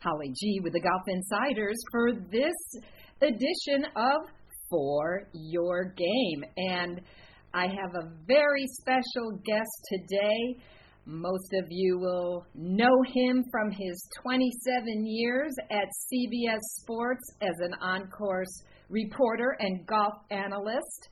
Holly G with the Golf Insiders for this edition of For Your Game. And I have a very special guest today. Most of you will know him from his 27 years at CBS Sports as an on course reporter and golf analyst.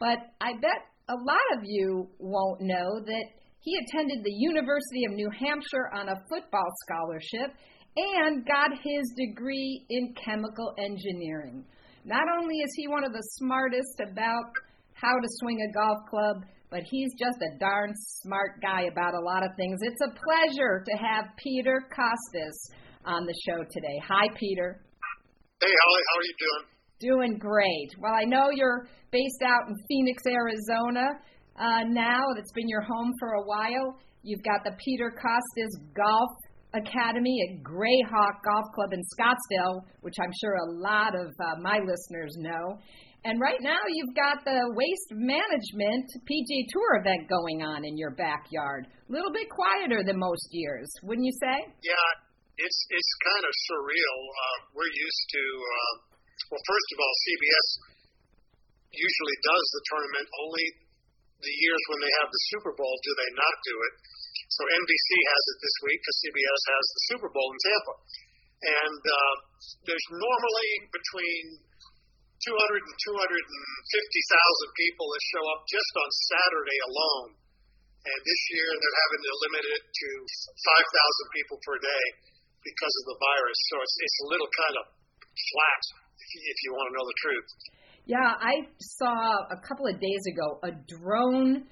But I bet a lot of you won't know that he attended the University of New Hampshire on a football scholarship and got his degree in chemical engineering. Not only is he one of the smartest about how to swing a golf club, but he's just a darn smart guy about a lot of things. It's a pleasure to have Peter Kostis on the show today. Hi, Peter. Hey, Holly, how are you doing? Doing great. Well, I know you're based out in Phoenix, Arizona uh, now. That's been your home for a while. You've got the Peter Kostis Golf Academy at Grayhawk Golf Club in Scottsdale, which I'm sure a lot of uh, my listeners know. And right now, you've got the Waste Management PGA Tour event going on in your backyard. A little bit quieter than most years, wouldn't you say? Yeah, it's it's kind of surreal. Uh, we're used to, uh, well, first of all, CBS usually does the tournament only the years when they have the Super Bowl do they not do it. So NBC has it this week because CBS has the Super Bowl in Tampa. And uh, there's normally between 200 and 250,000 people that show up just on Saturday alone. And this year they're having to limit it to 5,000 people per day because of the virus. So it's, it's a little kind of flat if you, if you want to know the truth. Yeah, I saw a couple of days ago a drone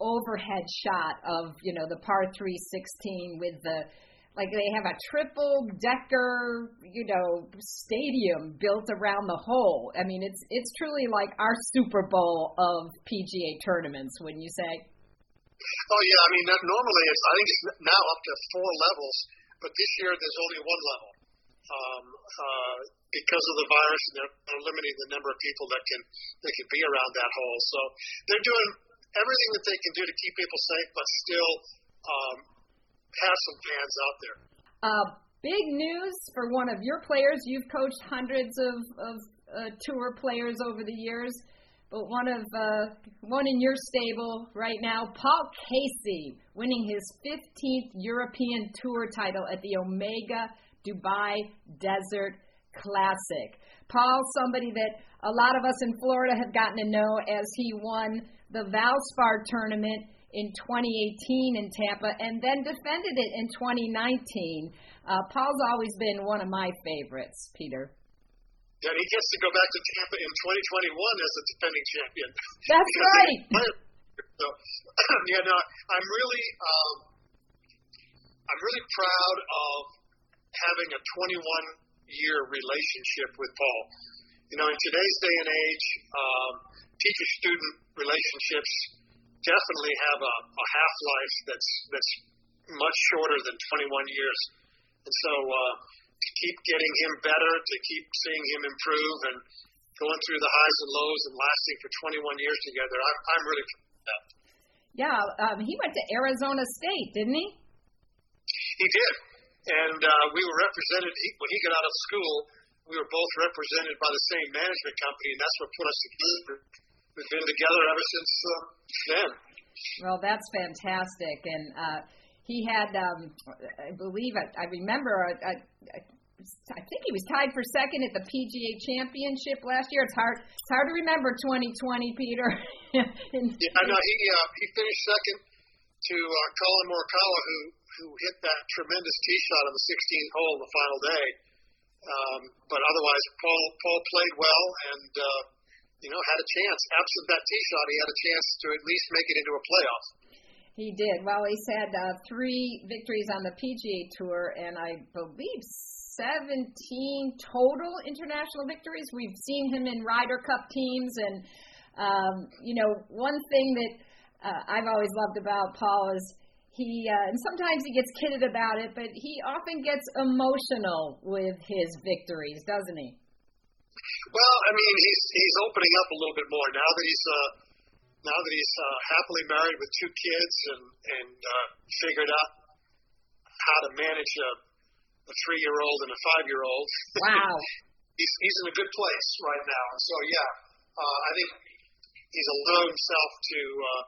overhead shot of, you know, the par 316 with the like they have a triple decker, you know, stadium built around the hole. I mean, it's it's truly like our Super Bowl of PGA tournaments, wouldn't you say? Oh yeah, I mean normally it's I think it's now up to four levels, but this year there's only one level um, uh, because of the virus, and they're, they're limiting the number of people that can that can be around that hole. So they're doing everything that they can do to keep people safe, but still um, have some fans out there. Uh, big news for one of your players. You've coached hundreds of, of uh, tour players over the years, but one of uh, one in your stable right now, Paul Casey, winning his 15th European Tour title at the Omega Dubai Desert Classic. Paul, somebody that a lot of us in Florida have gotten to know as he won the Valspar tournament in 2018 in Tampa and then defended it in 2019. Uh, Paul's always been one of my favorites, Peter. Yeah, he gets to go back to Tampa in 2021 as a defending champion. That's right. so, yeah, no, I'm really, um, I'm really proud of having a 21 year relationship with Paul. You know, in today's day and age, um, teacher student relationships definitely have a, a half life that's that's much shorter than 21 years. And so uh, to keep getting him better, to keep seeing him improve, and going through the highs and lows and lasting for 21 years together, I'm, I'm really proud. Yeah, um, he went to Arizona State, didn't he? He did and uh, we were represented he, when he got out of school. We were both represented by the same management company, and that's what put us together. We've been together ever since uh, then. Well, that's fantastic, and uh, he had, um, I believe, I, I remember, a, a, a, I think he was tied for second at the PGA Championship last year. It's hard, it's hard to remember 2020, Peter. yeah, no, he uh, he finished second to uh, Collin Morikawa, who who hit that tremendous tee shot on the 16th hole the final day. Um, but otherwise, Paul Paul played well and uh, you know had a chance. Absent that tee shot, he had a chance to at least make it into a playoff. He did. Well, he's had uh, three victories on the PGA Tour, and I believe 17 total international victories. We've seen him in Ryder Cup teams, and um, you know, one thing that uh, I've always loved about Paul is he uh, and sometimes he gets kidded about it, but he often gets emotional with his victories, doesn't he? Well, I mean, he's he's opening up a little bit more now that he's uh, now that he's uh, happily married with two kids and and uh, figured out how to manage a, a three-year-old and a five-year-old. Wow. he's he's in a good place right now. So yeah, uh, I think he's allowed himself to uh,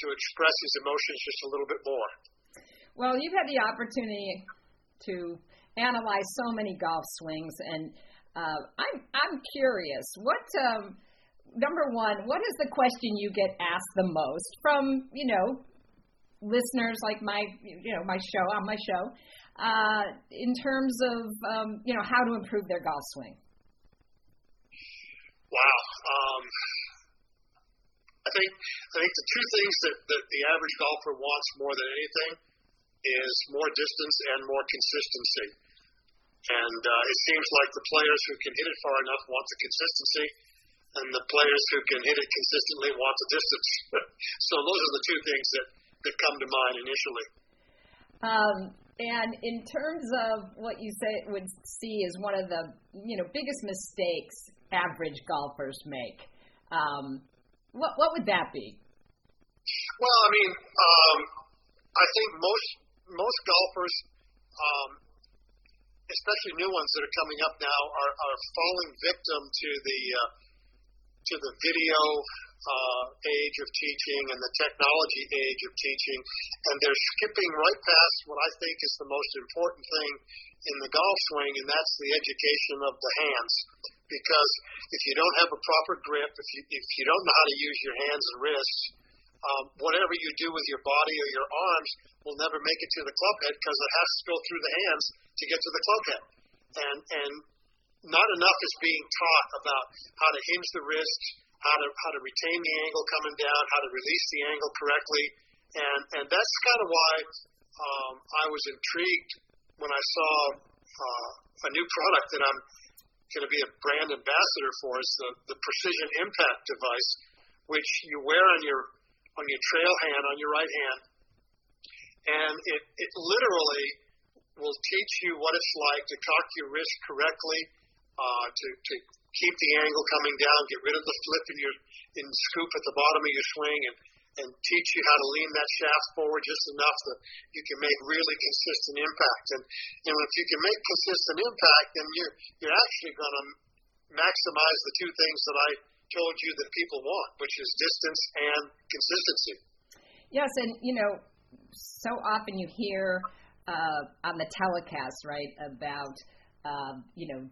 to express his emotions just a little bit more. Well, you've had the opportunity to analyze so many golf swings, and uh, I'm I'm curious. What um, number one? What is the question you get asked the most from you know listeners like my you know my show on my show uh, in terms of um, you know how to improve their golf swing? Wow. Um, I think I think the two things that, that the average golfer wants more than anything is more distance and more consistency. And uh, it seems like the players who can hit it far enough want the consistency, and the players who can hit it consistently want the distance. so those are the two things that, that come to mind initially. Um, and in terms of what you say would see as one of the you know biggest mistakes average golfers make, um, what what would that be? Well, I mean, um, I think most most golfers, um, especially new ones that are coming up now, are, are falling victim to the uh, to the video uh, age of teaching and the technology age of teaching, and they're skipping right past what I think is the most important thing in the golf swing, and that's the education of the hands. Because if you don't have a proper grip, if you if you don't know how to use your hands and wrists, um, whatever you do with your body or your arms will never make it to the club head because it has to go through the hands to get to the club head. And and not enough is being taught about how to hinge the wrist, how to how to retain the angle coming down, how to release the angle correctly, and and that's kind of why um, I was intrigued when I saw uh, a new product that I'm going to be a brand ambassador for is the the Precision Impact device, which you wear on your on your trail hand on your right hand, and it it literally will teach you what it's like to cock your wrist correctly, uh, to to keep the angle coming down, get rid of the flip in your in scoop at the bottom of your swing, and and teach you how to lean that shaft forward just enough that you can make really consistent impact. And and if you can make consistent impact, then you're you're actually going to maximize the two things that I told you that people want, which is distance and consistency. Yes, and you know, so often you hear uh, on the telecast, right, about uh, you know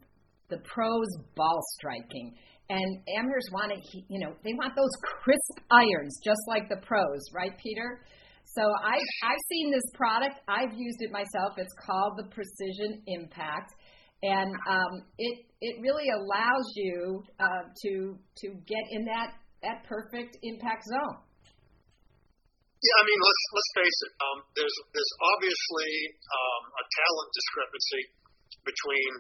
the pros ball striking. And amateurs want to, you know, they want those crisp irons, just like the pros, right, Peter? So I've, I've seen this product. I've used it myself. It's called the Precision Impact, and um, it it really allows you uh, to to get in that that perfect impact zone. Yeah, I mean, let's let's face it. Um, there's there's obviously um, a talent discrepancy between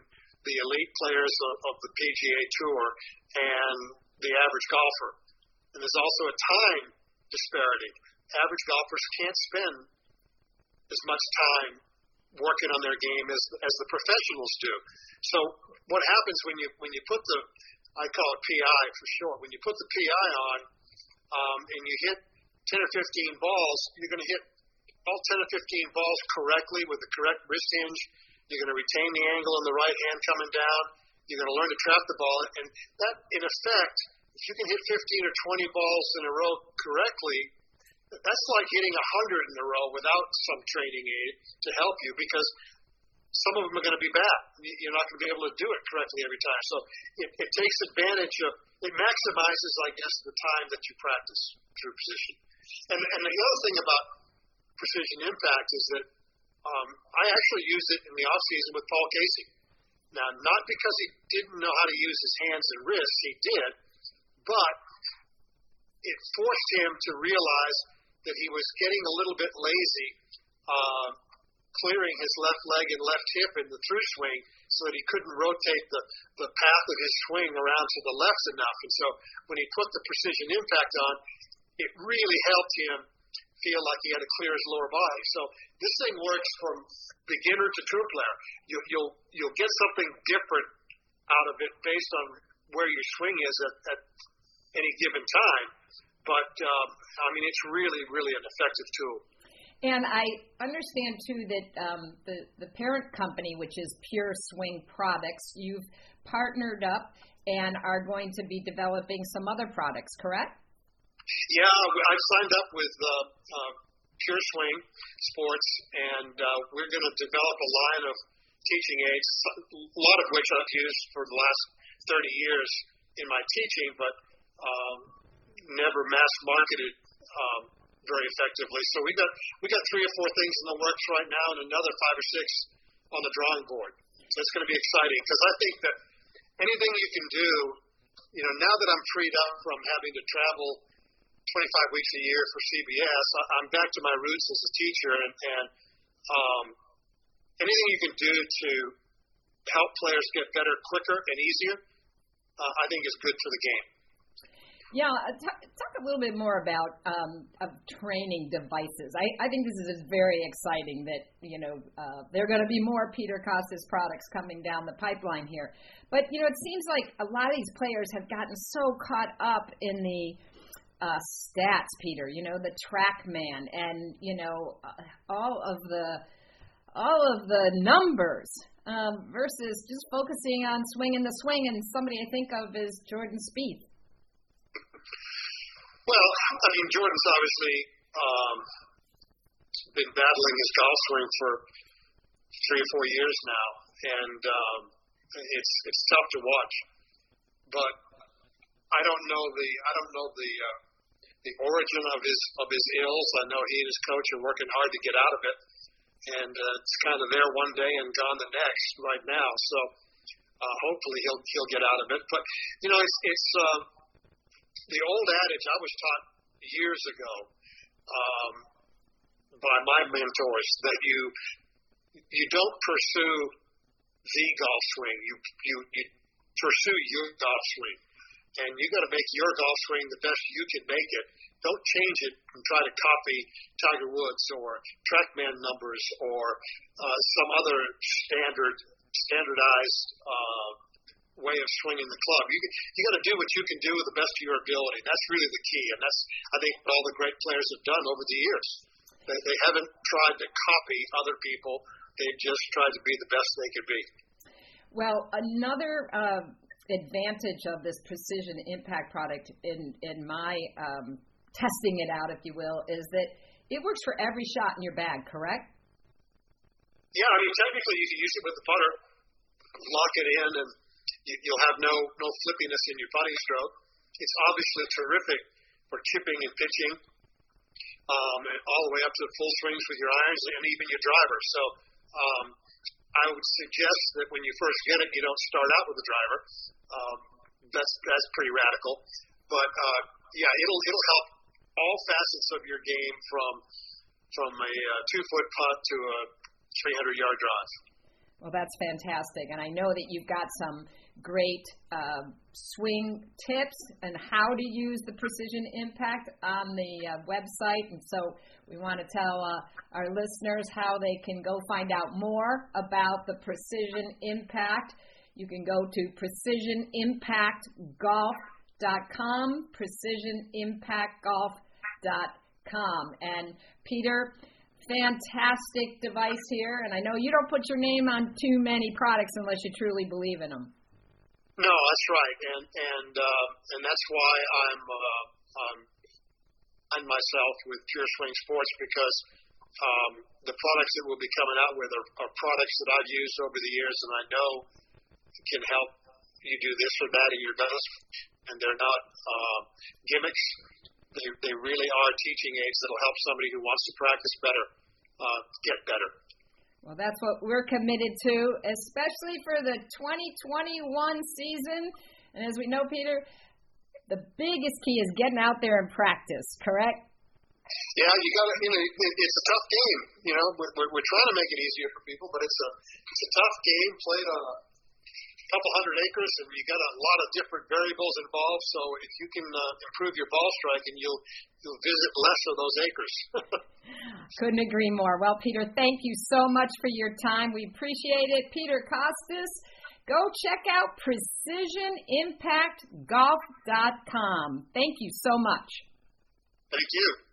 the elite players of, of the PGA Tour and the average golfer. And there's also a time disparity. Average golfers can't spend as much time working on their game as as the professionals do. So what happens when you when you put the I call it PI for short. When you put the PI on um, and you hit 10 or 15 balls, you're going to hit all 10 or 15 balls correctly with the correct wrist hinge you're going to retain the angle in the right hand coming down. You're going to learn to trap the ball. And that, in effect, if you can hit 15 or 20 balls in a row correctly, that's like hitting 100 in a row without some training aid to help you because some of them are going to be bad. You're not going to be able to do it correctly every time. So it, it takes advantage of, it maximizes, I guess, the time that you practice through position. And, and the other thing about precision impact is that um, I actually used it in the off season with Paul Casey. Now, not because he didn't know how to use his hands and wrists, he did, but it forced him to realize that he was getting a little bit lazy, uh, clearing his left leg and left hip in the through swing so that he couldn't rotate the, the path of his swing around to the left enough. And so when he put the precision impact on, it really helped him feel like he had to clear his lower body. So this thing works from beginner to true player. You, you'll you'll get something different out of it based on where your swing is at, at any given time. But um, I mean, it's really really an effective tool. And I understand too that um, the the parent company, which is Pure Swing Products, you've partnered up and are going to be developing some other products, correct? Yeah, I've signed up with uh, uh, Pure Swing Sports, and uh, we're going to develop a line of teaching aids, a lot of which I've used for the last 30 years in my teaching, but um, never mass marketed um, very effectively. So we got we got three or four things in the works right now, and another five or six on the drawing board. So it's going to be exciting because I think that anything you can do, you know, now that I'm freed up from having to travel 25 weeks a year for CBS, I'm back to my roots as a teacher, and, and um, anything you can do to help players get better quicker and easier, uh, I think is good for the game. Yeah, uh, talk, talk a little bit more about um, of training devices. I, I think this is very exciting that you know uh, there are going to be more Peter Kostis products coming down the pipeline here. But you know, it seems like a lot of these players have gotten so caught up in the uh, stats, Peter. You know, the TrackMan, and you know uh, all of the all of the numbers um, versus just focusing on swinging the swing. And somebody I think of is Jordan Spieth. Well, I mean, Jordan's obviously um, been battling his golf swing for three or four years now, and um, it's it's tough to watch. But I don't know the I don't know the uh, the origin of his of his ills. I know he and his coach are working hard to get out of it, and uh, it's kind of there one day and gone the next right now. So uh, hopefully he'll he'll get out of it. But you know, it's it's. Uh, the old adage I was taught years ago um, by my mentors that you you don't pursue the golf swing. You you, you pursue your golf swing, and you got to make your golf swing the best you can make it. Don't change it and try to copy Tiger Woods or TrackMan numbers or uh, some other standard standardized uh, way of swinging the club. You you got to do what you can do with the best of your ability. That's really the key, and that's I think what all the great players have done over the years. They, they haven't tried to copy other people. They've just tried to be the best they could be. Well, another uh, advantage of this precision impact product, in in my um, testing it out, if you will, is that it works for every shot in your bag. Correct? Yeah, I mean technically you can use it with the putter, lock it in, and You'll have no no flippiness in your putting stroke. It's obviously terrific for chipping and pitching, um, and all the way up to full swings with your irons and even your driver. So um, I would suggest that when you first get it, you don't start out with a driver. Um, that's that's pretty radical, but uh, yeah, it'll it'll help all facets of your game from from a uh, two foot putt to a 300 yard drive. Well, that's fantastic, and I know that you've got some great uh, swing tips and how to use the precision impact on the uh, website. And so we want to tell uh, our listeners how they can go find out more about the precision impact. You can go to precisionimpactgolf.com, precisionimpactgolf.com. And Peter, fantastic device here. And I know you don't put your name on too many products unless you truly believe in them. No, that's right, and and uh, and that's why I'm uh, I'm on myself with Pure Swing Sports because um, the products that we'll be coming out with are, are products that I've used over the years, and I know can help you do this or that in your golf, and they're not uh, gimmicks. They they really are teaching aids that'll help somebody who wants to practice better uh, get better. Well, that's what we're committed to, especially for the 2021 season. And as we know, Peter, the biggest key is getting out there and practice, correct? Yeah, you got to, you know, it's a tough game. You know, we're, we're trying to make it easier for people, but it's a it's a tough game played on a couple hundred acres, and you got a lot of different variables involved. So if you can uh, improve your ball striking, you'll you'll visit less of those acres. Couldn't agree more. Well, Peter, thank you so much for your time. We appreciate it. Peter Kostis, go check out PrecisionImpactGolf.com. Thank you so much. Thank you.